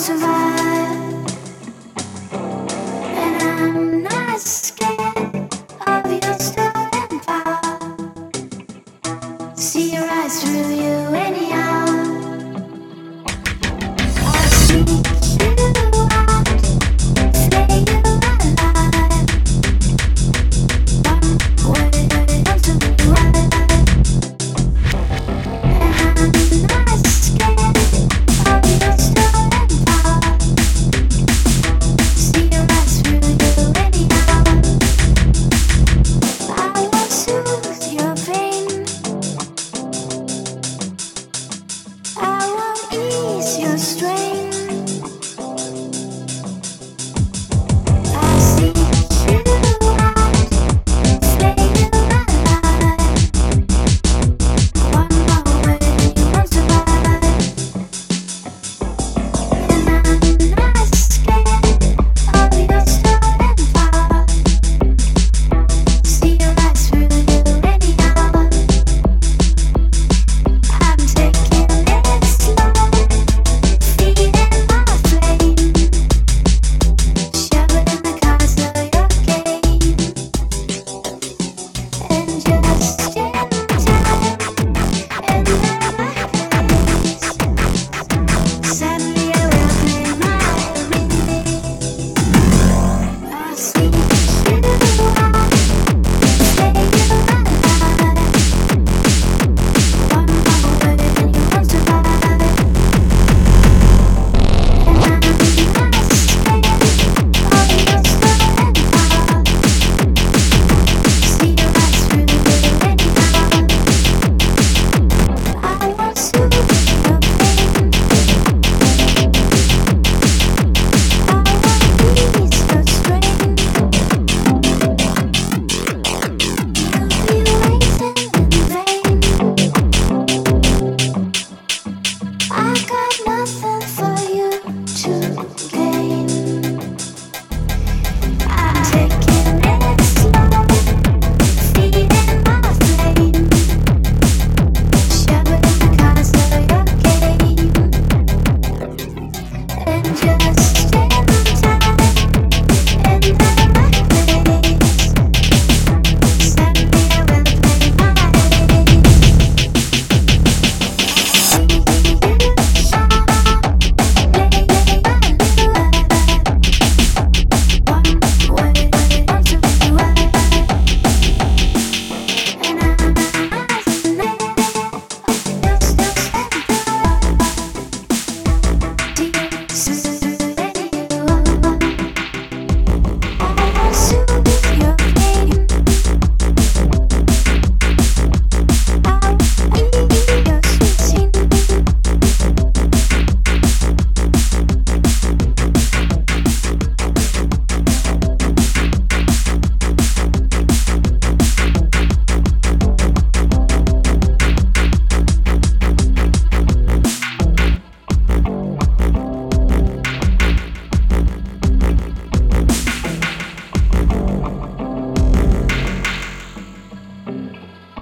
survive. strange.